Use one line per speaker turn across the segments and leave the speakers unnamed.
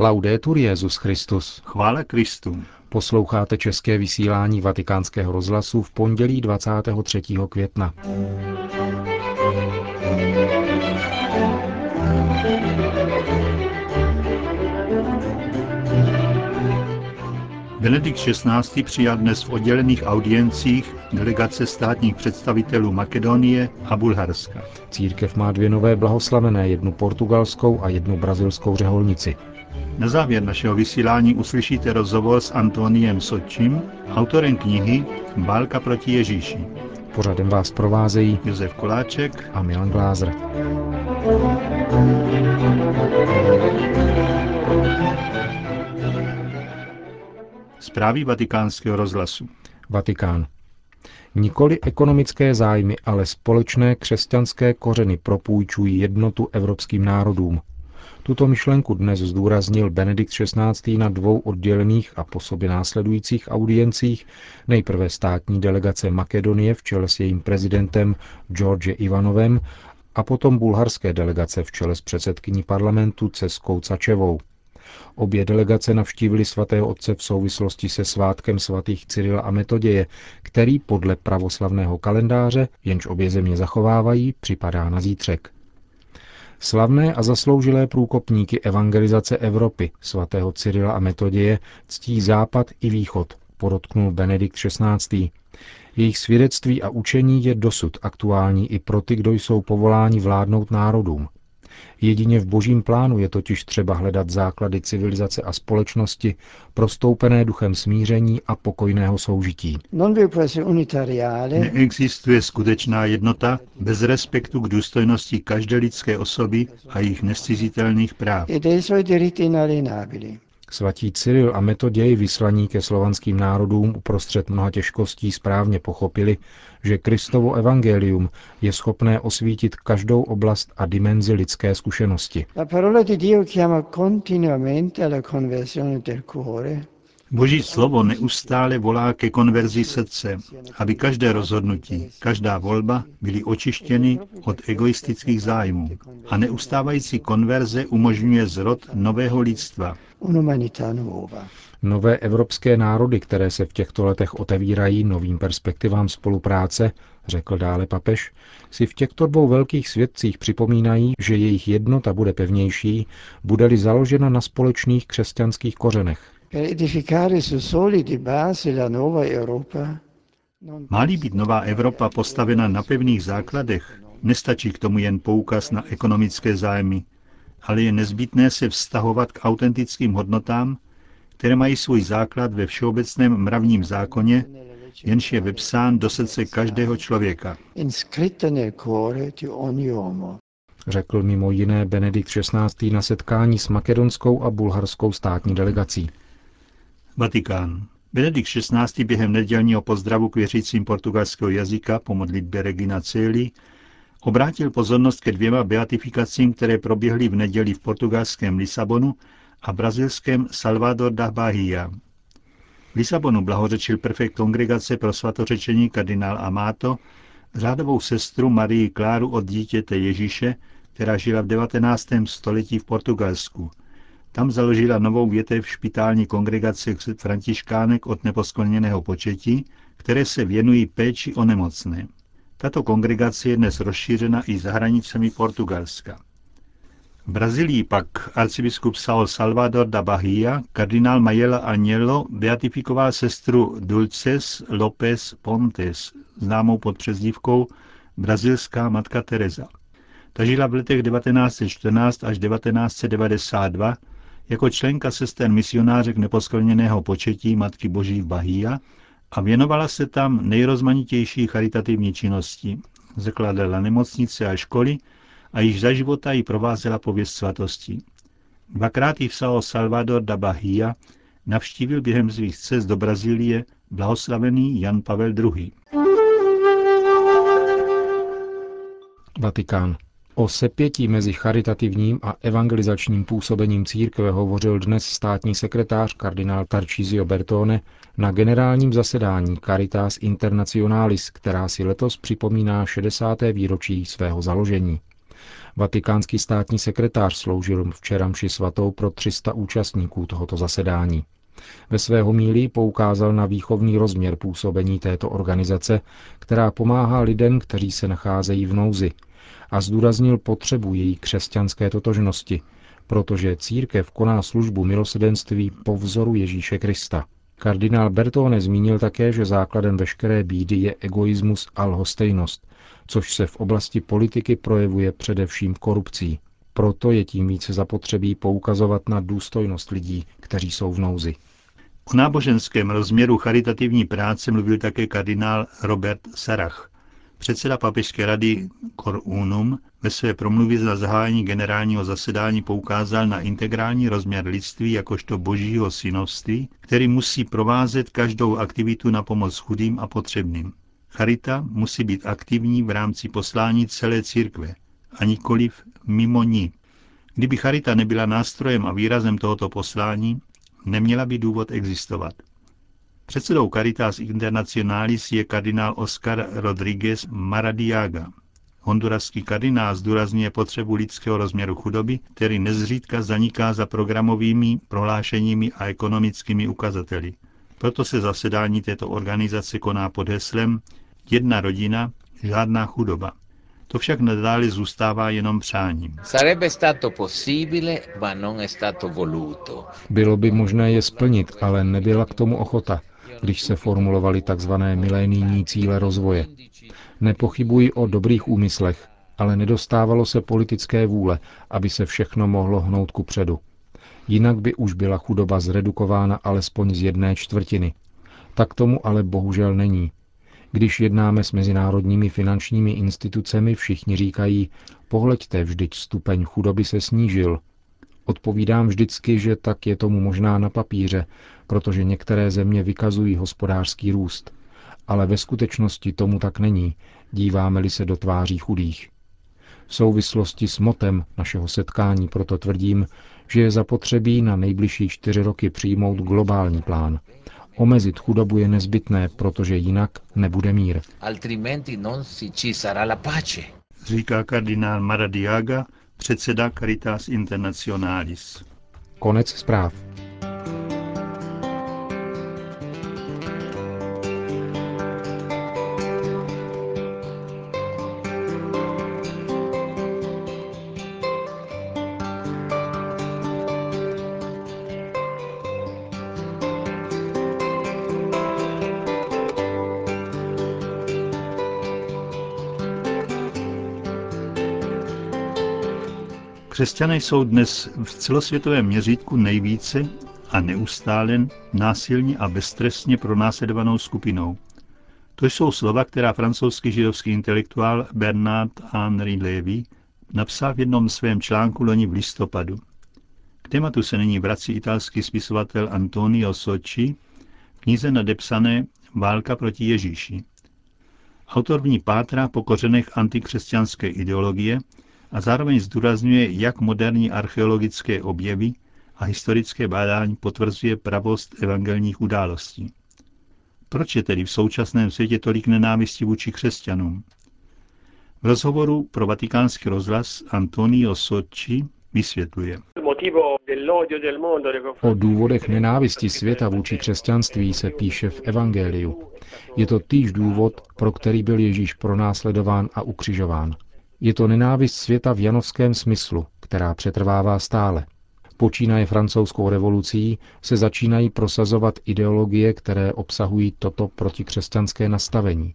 Laudetur Jezus Christus.
Chvále Kristu.
Posloucháte české vysílání Vatikánského rozhlasu v pondělí 23. května.
Benedikt XVI. přijal dnes v oddělených audiencích delegace státních představitelů Makedonie a Bulharska.
Církev má dvě nové blahoslavené, jednu portugalskou a jednu brazilskou řeholnici.
Na závěr našeho vysílání uslyšíte rozhovor s Antoniem Sočím, autorem knihy Válka proti Ježíši.
Pořadem vás provázejí
Josef Koláček
a Milan Glázer.
Zprávy vatikánského rozhlasu.
Vatikán. Nikoli ekonomické zájmy, ale společné křesťanské kořeny propůjčují jednotu evropským národům. Tuto myšlenku dnes zdůraznil Benedikt XVI. na dvou oddělených a po sobě následujících audiencích, nejprve státní delegace Makedonie v čele s jejím prezidentem George Ivanovem a potom bulharské delegace v čele s předsedkyní parlamentu Ceskou Cačevou. Obě delegace navštívili svatého otce v souvislosti se svátkem svatých Cyrila a Metoděje, který podle pravoslavného kalendáře, jenž obě země zachovávají, připadá na zítřek. Slavné a zasloužilé průkopníky evangelizace Evropy, svatého Cyrila a Metoděje, ctí západ i východ, podotknul Benedikt XVI. Jejich svědectví a učení je dosud aktuální i pro ty, kdo jsou povoláni vládnout národům, Jedině v božím plánu je totiž třeba hledat základy civilizace a společnosti, prostoupené duchem smíření a pokojného soužití.
Neexistuje skutečná jednota bez respektu k důstojnosti každé lidské osoby a jejich nescizitelných práv.
Svatí Cyril a Metoděj, vyslaní ke slovanským národům uprostřed mnoha těžkostí, správně pochopili, že Kristovo evangelium je schopné osvítit každou oblast a dimenzi lidské zkušenosti.
Boží slovo neustále volá ke konverzi srdce, aby každé rozhodnutí, každá volba byly očištěny od egoistických zájmů. A neustávající konverze umožňuje zrod nového lidstva.
Nové evropské národy, které se v těchto letech otevírají novým perspektivám spolupráce, řekl dále papež, si v těchto dvou velkých svědcích připomínají, že jejich jednota bude pevnější, bude-li založena na společných křesťanských kořenech.
Má-li být nová Evropa postavena na pevných základech, nestačí k tomu jen poukaz na ekonomické zájmy, ale je nezbytné se vztahovat k autentickým hodnotám, které mají svůj základ ve všeobecném mravním zákoně, jenž je vypsán do srdce každého člověka.
Řekl mimo jiné Benedikt XVI. na setkání s makedonskou a bulharskou státní delegací.
Vatikán. Benedikt XVI. během nedělního pozdravu k věřícím portugalského jazyka po modlitbě Regina Celi obrátil pozornost ke dvěma beatifikacím, které proběhly v neděli v portugalském Lisabonu a brazilském Salvador da Bahia. V Lisabonu blahořečil prefekt kongregace pro svatořečení kardinál Amato, řádovou sestru Marii Kláru od dítěte Ježíše, která žila v 19. století v Portugalsku. Tam založila novou větev špitální kongregace františkánek od neposkleněného početí, které se věnují péči o nemocné. Tato kongregace je dnes rozšířena i za hranicemi Portugalska. V Brazílii pak arcibiskup Sao Salvador da Bahia, kardinál Majela Agnello, beatifikoval sestru Dulces López Pontes, známou pod přezdívkou Brazilská matka Teresa. Ta žila v letech 1914 až 1992 jako členka sester misionářek neposkvrněného početí Matky Boží v Bahia a věnovala se tam nejrozmanitější charitativní činnosti. Zakládala nemocnice a školy a již za života ji provázela pověst svatosti. Dvakrát ji v Salvador da Bahia navštívil během svých cest do Brazílie blahoslavený Jan Pavel II.
Vatikán. O sepětí mezi charitativním a evangelizačním působením církve hovořil dnes státní sekretář kardinál Tarcísio Bertone na generálním zasedání Caritas Internationalis, která si letos připomíná 60. výročí svého založení. Vatikánský státní sekretář sloužil včera mši svatou pro 300 účastníků tohoto zasedání. Ve své homílii poukázal na výchovný rozměr působení této organizace, která pomáhá lidem, kteří se nacházejí v nouzi, a zdůraznil potřebu její křesťanské totožnosti, protože církev koná službu milosedenství po vzoru Ježíše Krista. Kardinál Bertone zmínil také, že základem veškeré bídy je egoismus a lhostejnost, což se v oblasti politiky projevuje především korupcí. Proto je tím více zapotřebí poukazovat na důstojnost lidí, kteří jsou v nouzi.
O náboženském rozměru charitativní práce mluvil také kardinál Robert Sarach. Předseda papežské rady Cor Unum ve své promluvě za zahájení generálního zasedání poukázal na integrální rozměr lidství jakožto božího synovství, který musí provázet každou aktivitu na pomoc chudým a potřebným. Charita musí být aktivní v rámci poslání celé církve a nikoliv mimo ní. Kdyby charita nebyla nástrojem a výrazem tohoto poslání, neměla by důvod existovat. Předsedou Caritas Internationalis je kardinál Oscar Rodriguez Maradiaga. Honduraský kardinál zdůrazňuje potřebu lidského rozměru chudoby, který nezřídka zaniká za programovými prohlášeními a ekonomickými ukazateli. Proto se zasedání této organizace koná pod heslem Jedna rodina, žádná chudoba. To však nadále zůstává jenom přáním.
Bylo by možné je splnit, ale nebyla k tomu ochota, když se formulovaly tzv. milénijní cíle rozvoje. Nepochybuji o dobrých úmyslech, ale nedostávalo se politické vůle, aby se všechno mohlo hnout ku předu. Jinak by už byla chudoba zredukována alespoň z jedné čtvrtiny. Tak tomu ale bohužel není. Když jednáme s mezinárodními finančními institucemi, všichni říkají, pohleďte, vždyť stupeň chudoby se snížil. Odpovídám vždycky, že tak je tomu možná na papíře, protože některé země vykazují hospodářský růst. Ale ve skutečnosti tomu tak není, díváme-li se do tváří chudých. V souvislosti s motem našeho setkání proto tvrdím, že je zapotřebí na nejbližší čtyři roky přijmout globální plán, Omezit chudobu je nezbytné, protože jinak nebude mír.
Říká kardinál Maradiaga, předseda Caritas Internationalis.
Konec zpráv.
Křesťané jsou dnes v celosvětovém měřítku nejvíce a neustále násilně a beztrestně pronásledovanou skupinou. To jsou slova, která francouzský židovský intelektuál Bernard Henri Lévy napsal v jednom svém článku loni v listopadu. K tématu se nyní vrací italský spisovatel Antonio Socci v knize nadepsané Válka proti Ježíši. Autor v ní pátrá po kořenech antikřesťanské ideologie a zároveň zdůrazňuje, jak moderní archeologické objevy a historické bádání potvrzuje pravost evangelních událostí. Proč je tedy v současném světě tolik nenávisti vůči křesťanům? V rozhovoru pro vatikánský rozhlas Antonio Socci vysvětluje.
O důvodech nenávisti světa vůči křesťanství se píše v Evangeliu. Je to týž důvod, pro který byl Ježíš pronásledován a ukřižován. Je to nenávist světa v janovském smyslu, která přetrvává stále. Počínaje francouzskou revolucí se začínají prosazovat ideologie, které obsahují toto protikřesťanské nastavení.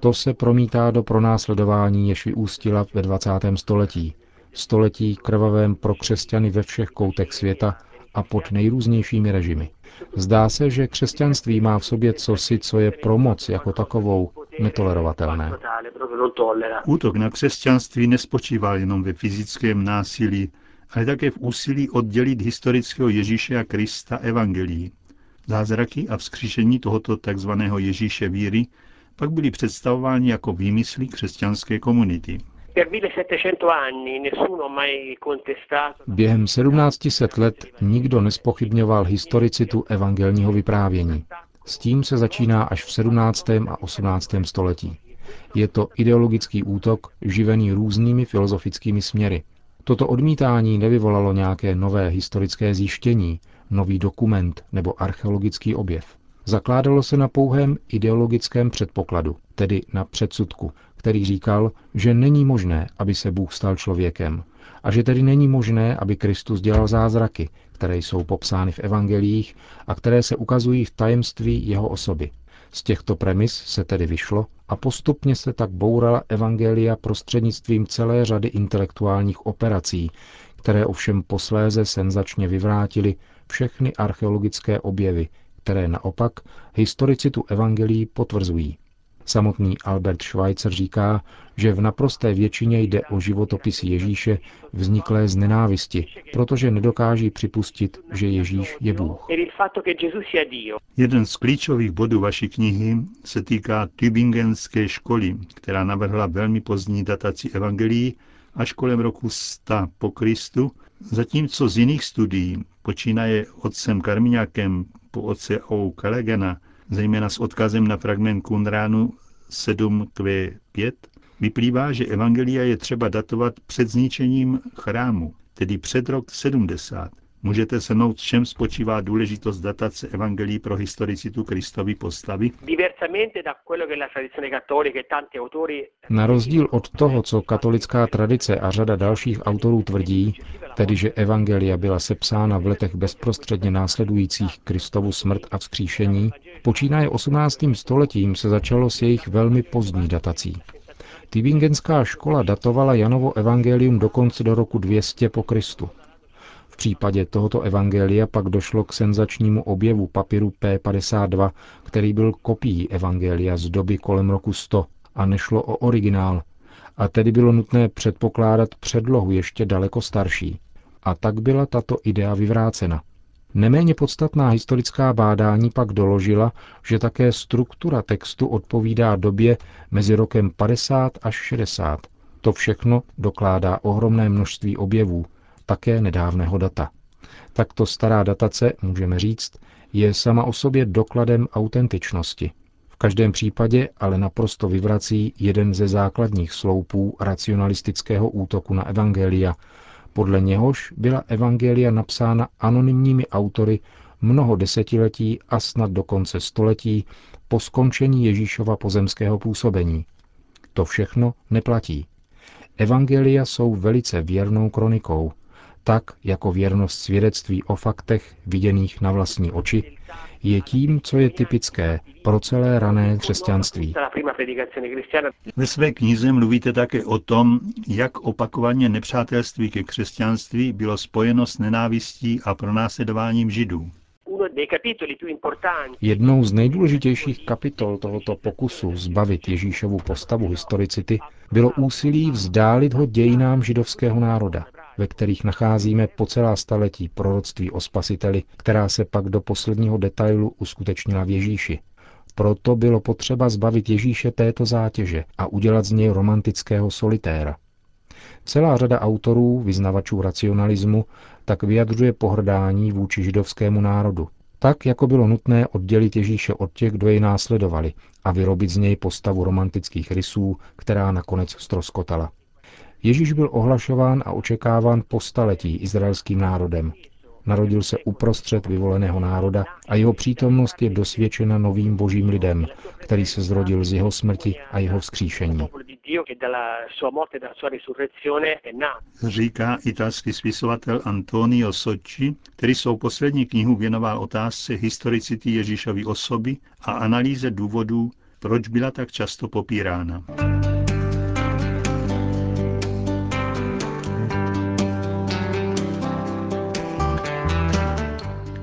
To se promítá do pronásledování, jež vyústila ve 20. století. Století krvavém pro křesťany ve všech koutech světa a pod nejrůznějšími režimy. Zdá se, že křesťanství má v sobě cosi, co je pro moc jako takovou netolerovatelné.
Útok na křesťanství nespočíval jenom ve fyzickém násilí, ale také v úsilí oddělit historického Ježíše a Krista evangelií. Zázraky a vzkříšení tohoto tzv. Ježíše víry pak byly představováni jako výmysly křesťanské komunity.
Během 1700 let nikdo nespochybňoval historicitu evangelního vyprávění. S tím se začíná až v 17. a 18. století. Je to ideologický útok živený různými filozofickými směry. Toto odmítání nevyvolalo nějaké nové historické zjištění, nový dokument nebo archeologický objev. Zakládalo se na pouhém ideologickém předpokladu, tedy na předsudku, který říkal, že není možné, aby se Bůh stal člověkem a že tedy není možné, aby Kristus dělal zázraky, které jsou popsány v evangelích a které se ukazují v tajemství jeho osoby. Z těchto premis se tedy vyšlo a postupně se tak bourala evangelia prostřednictvím celé řady intelektuálních operací, které ovšem posléze senzačně vyvrátily všechny archeologické objevy, které naopak historicitu evangelií potvrzují. Samotný Albert Schweitzer říká, že v naprosté většině jde o životopis Ježíše vzniklé z nenávisti, protože nedokáží připustit, že Ježíš je Bůh.
Jeden z klíčových bodů vaší knihy se týká Tübingenské školy, která navrhla velmi pozdní dataci evangelií až kolem roku 100 po Kristu, zatímco z jiných studií, počínaje otcem Karmiňákem po otce O. Kalegena, zejména s odkazem na fragment Kunránu 7Q5, vyplývá, že Evangelia je třeba datovat před zničením chrámu, tedy před rok 70. Můžete se nout, čem spočívá důležitost datace evangelií pro historicitu Kristovy postavy?
Na rozdíl od toho, co katolická tradice a řada dalších autorů tvrdí, tedy že evangelia byla sepsána v letech bezprostředně následujících Kristovu smrt a vzkříšení, počínaje 18. stoletím se začalo s jejich velmi pozdní datací. Tübingenská škola datovala Janovo evangelium dokonce do roku 200 po Kristu. V případě tohoto evangelia pak došlo k senzačnímu objevu papiru P52, který byl kopií evangelia z doby kolem roku 100 a nešlo o originál, a tedy bylo nutné předpokládat předlohu ještě daleko starší. A tak byla tato idea vyvrácena. Neméně podstatná historická bádání pak doložila, že také struktura textu odpovídá době mezi rokem 50 až 60. To všechno dokládá ohromné množství objevů, také nedávného data. Takto stará datace, můžeme říct, je sama o sobě dokladem autentičnosti. V každém případě ale naprosto vyvrací jeden ze základních sloupů racionalistického útoku na evangelia, podle něhož byla evangelia napsána anonymními autory mnoho desetiletí a snad do konce století po skončení Ježíšova pozemského působení. To všechno neplatí. Evangelia jsou velice věrnou kronikou, tak jako věrnost svědectví o faktech viděných na vlastní oči, je tím, co je typické pro celé rané křesťanství.
Ve své knize mluvíte také o tom, jak opakovaně nepřátelství ke křesťanství bylo spojeno s nenávistí a pronásledováním židů.
Jednou z nejdůležitějších kapitol tohoto pokusu zbavit Ježíšovu postavu historicity bylo úsilí vzdálit ho dějinám židovského národa ve kterých nacházíme po celá staletí proroctví o spasiteli, která se pak do posledního detailu uskutečnila v Ježíši. Proto bylo potřeba zbavit Ježíše této zátěže a udělat z něj romantického solitéra. Celá řada autorů, vyznavačů racionalismu, tak vyjadřuje pohrdání vůči židovskému národu. Tak, jako bylo nutné oddělit Ježíše od těch, kdo jej následovali a vyrobit z něj postavu romantických rysů, která nakonec stroskotala. Ježíš byl ohlašován a očekáván po staletí izraelským národem. Narodil se uprostřed vyvoleného národa a jeho přítomnost je dosvědčena novým božím lidem, který se zrodil z jeho smrti a jeho vzkříšení.
Říká italský spisovatel Antonio Socci, který svou poslední knihu věnoval otázce historicity Ježíšovy osoby a analýze důvodů, proč byla tak často popírána.